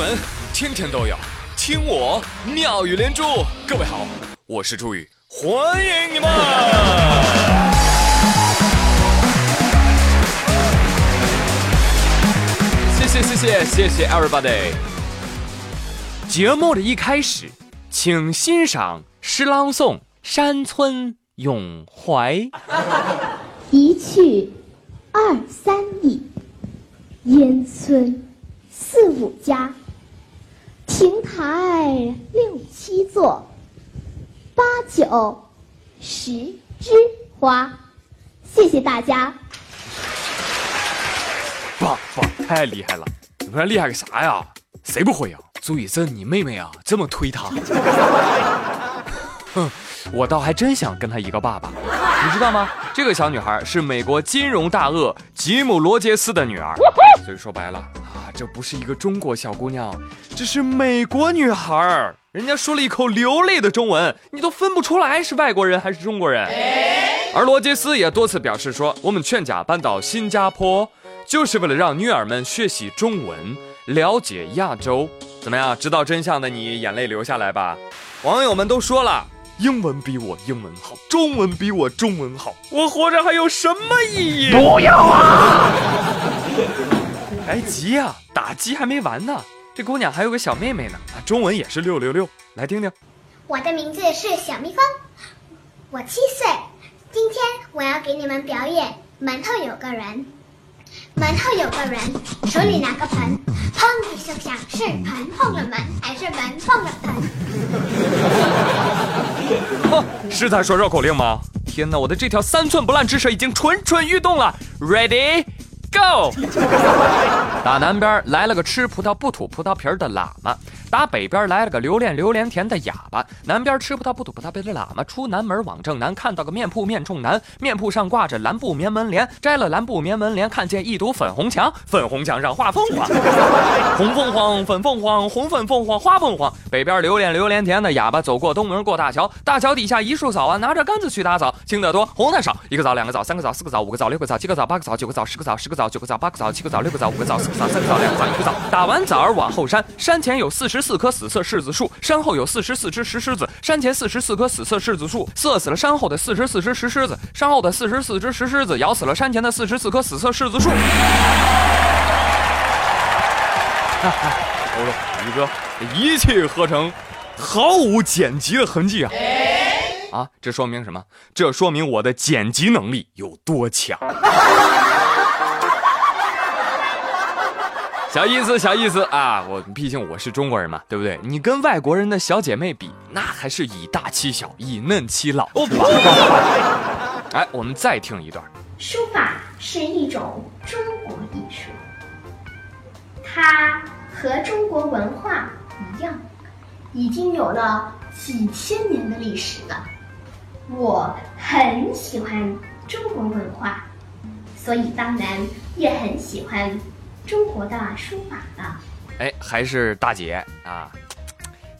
闻天天都有，听我妙语连珠。各位好，我是朱宇，欢迎你们！谢谢谢谢谢谢 everybody。节目的一开始，请欣赏诗朗诵《山村咏怀》。一去二三里，烟村四五家，亭台六七座，八九十枝花。谢谢大家。棒棒，太厉害了！你看厉害个啥呀？谁不会呀？朱雨森，你妹妹啊，这么推她。哼，我倒还真想跟她一个爸爸。你知道吗？这个小女孩是美国金融大鳄吉姆·罗杰斯的女儿。所以说白了，这不是一个中国小姑娘，这是美国女孩儿。人家说了一口流利的中文，你都分不出来是外国人还是中国人。而罗杰斯也多次表示说，我们全家搬到新加坡。就是为了让女儿们学习中文，了解亚洲。怎么样？知道真相的你，眼泪流下来吧。网友们都说了，英文比我英文好，中文比我中文好，我活着还有什么意义？不要啊！别急呀，打击还没完呢。这姑娘还有个小妹妹呢，中文也是六六六。来听听。我的名字是小蜜蜂，我七岁。今天我要给你们表演门后有个人。门后有个人，手里拿个盆，砰一声响，是盆碰了门，还是门碰了盆？哼，是在说绕口令吗？天哪，我的这条三寸不烂之舌已经蠢蠢欲动了。Ready, go！打南边来了个吃葡萄不吐葡萄皮儿的喇嘛。打北边来了个留恋榴莲甜的哑巴，南边吃葡萄不吐葡萄皮的喇嘛出南门往正南，看到个面铺面冲南，面铺上挂着蓝布棉门帘，摘了蓝布棉门帘，看见一堵粉红墙，粉红墙上画凤凰，红凤凰粉凤凰红粉凤凰花凤凰。北边留恋榴莲甜的哑巴走过东门过大桥，大桥底下一树枣啊拿着杆子去打枣，青的多红的少，一个枣两个枣三个枣四个枣五个枣六个枣七个枣八个枣九个枣十个枣十个枣九个枣八个枣七个枣六个枣五个枣四个枣三个枣两个枣一个枣。打完枣儿往后山，山前有四十。四棵死色柿子树，山后有四十四只石狮子。山前四十四棵死色柿子树，射死了山后的四十四只石狮子。山后的四十四只石狮子咬死了山前的四十四棵死色柿子树。哈哈，欧了，宇哥，一气呵成，毫无剪辑的痕迹啊！啊，这说明什么？这说明我的剪辑能力有多强。小意思，小意思啊！我毕竟我是中国人嘛，对不对？你跟外国人的小姐妹比，那还是以大欺小，以嫩欺老。哎，我们再听一段。书法是一种中国艺术，它和中国文化一样，已经有了几千年的历史了。我很喜欢中国文化，所以当然也很喜欢。中国的书法的，哎，还是大姐啊！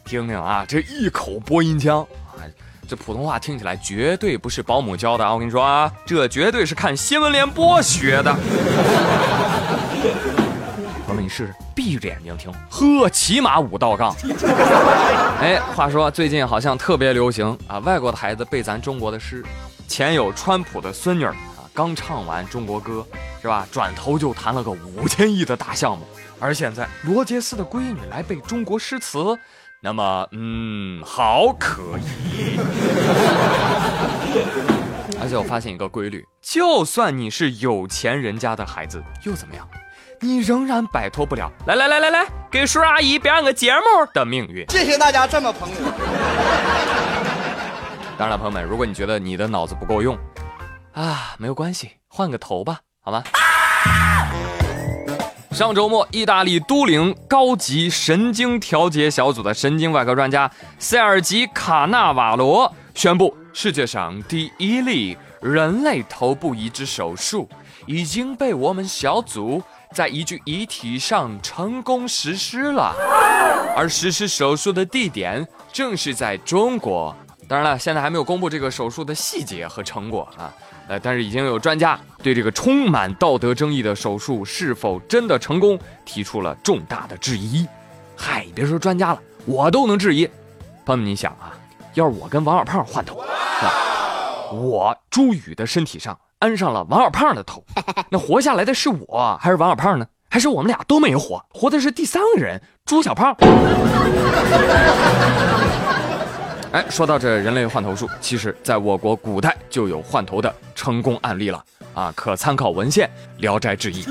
听听啊，这一口播音腔啊，这普通话听起来绝对不是保姆教的啊！我跟你说啊，这绝对是看新闻联播学的。朋友们，你试试闭着眼睛听，呵，起码五道杠。哎，话说最近好像特别流行啊，外国的孩子背咱中国的诗，前有川普的孙女儿。刚唱完中国歌，是吧？转头就谈了个五千亿的大项目，而现在罗杰斯的闺女来背中国诗词，那么，嗯，好可以。而且我发现一个规律，就算你是有钱人家的孩子，又怎么样？你仍然摆脱不了来来来来来，给叔阿姨表演个节目的命运。谢谢大家这么捧我。当然了，朋友们，如果你觉得你的脑子不够用。啊，没有关系，换个头吧，好吗？上周末，意大利都灵高级神经调节小组的神经外科专家塞尔吉卡纳瓦罗宣布，世界上第一例人类头部移植手术已经被我们小组在一具遗体上成功实施了，而实施手术的地点正是在中国。当然了，现在还没有公布这个手术的细节和成果啊。呃，但是已经有专家对这个充满道德争议的手术是否真的成功提出了重大的质疑。嗨，别说专家了，我都能质疑。朋友们，你想啊，要是我跟王小胖换头，是吧？我朱宇的身体上安上了王小胖的头，那活下来的是我还是王小胖呢？还是我们俩都没有活，活的是第三个人朱小胖？哎，说到这人类换头术，其实在我国古代就有换头的成功案例了啊，可参考文献《聊斋志异》。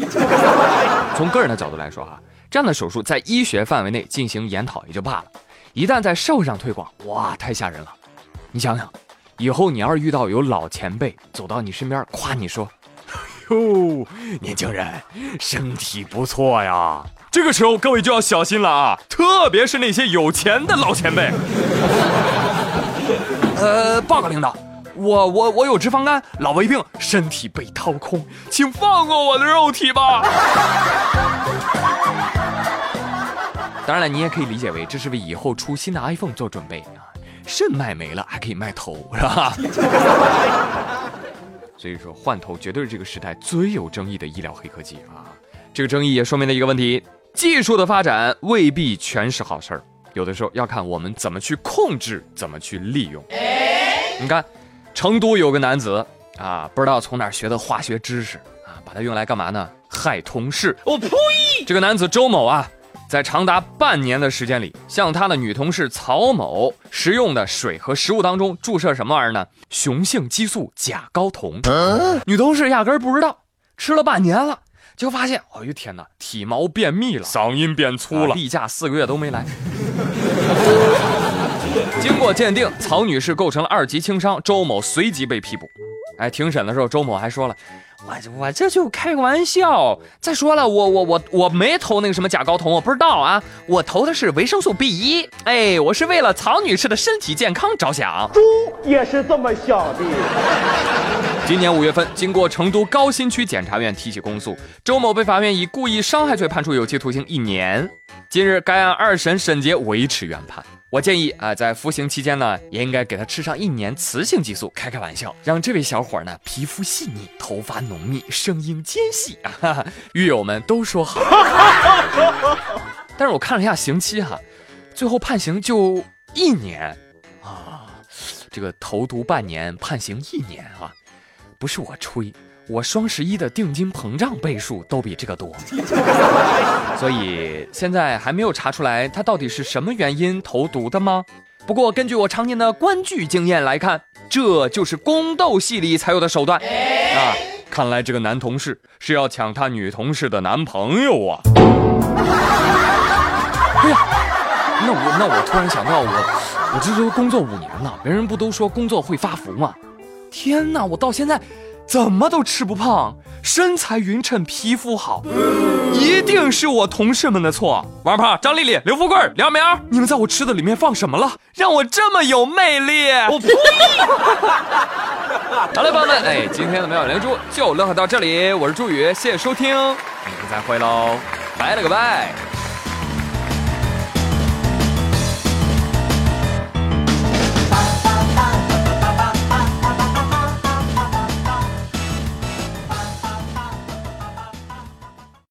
从个人的角度来说哈，这样的手术在医学范围内进行研讨也就罢了，一旦在社会上推广，哇，太吓人了！你想想，以后你要是遇到有老前辈走到你身边夸你说：“哟，年轻人，身体不错呀。”这个时候各位就要小心了啊，特别是那些有钱的老前辈。呃，报告领导，我我我有脂肪肝、老胃病，身体被掏空，请放过我的肉体吧。当然了，你也可以理解为这是为以后出新的 iPhone 做准备啊。肾卖没了还可以卖头，是吧？所以说换头绝对是这个时代最有争议的医疗黑科技啊。这个争议也说明了一个问题：技术的发展未必全是好事儿。有的时候要看我们怎么去控制，怎么去利用。你看，成都有个男子啊，不知道从哪儿学的化学知识啊，把它用来干嘛呢？害同事。我呸！这个男子周某啊，在长达半年的时间里，向他的女同事曹某食用的水和食物当中注射什么玩意儿呢？雄性激素甲睾酮。女同事压根儿不知道，吃了半年了。就发现，哎呦天哪，体毛变密了，嗓音变粗了，例假四个月都没来。经过鉴定，曹女士构成了二级轻伤，周某随即被批捕。哎，庭审的时候，周某还说了。我我这就开个玩笑。再说了，我我我我没投那个什么甲睾酮，我不知道啊。我投的是维生素 B 一。哎，我是为了曹女士的身体健康着想。猪也是这么想的。今年五月份，经过成都高新区检察院提起公诉，周某被法院以故意伤害罪判处有期徒刑一年。近日，该案二审审结维持原判。我建议啊，在服刑期间呢，也应该给他吃上一年雌性激素，开开玩笑，让这位小伙呢皮肤细腻，头发浓密，声音尖细啊！哈哈狱友们都说好。但是我看了一下刑期哈，最后判刑就一年啊，这个投毒半年，判刑一年啊，不是我吹。我双十一的定金膨胀倍数都比这个多，所以现在还没有查出来他到底是什么原因投毒的吗？不过根据我常年的观剧经验来看，这就是宫斗戏里才有的手段啊！看来这个男同事是要抢他女同事的男朋友啊！哎呀，那我那我突然想到，我我这都工作五年了，别人不都说工作会发福吗？天哪，我到现在。怎么都吃不胖，身材匀称，皮肤好，一定是我同事们的错。王胖、张丽丽、刘富贵、梁苗，你们在我吃的里面放什么了，让我这么有魅力？我呸！好了，朋友们，哎，今天的妙语连珠就乐呵到这里，我是朱宇，谢谢收听，明天再会喽，拜了个拜。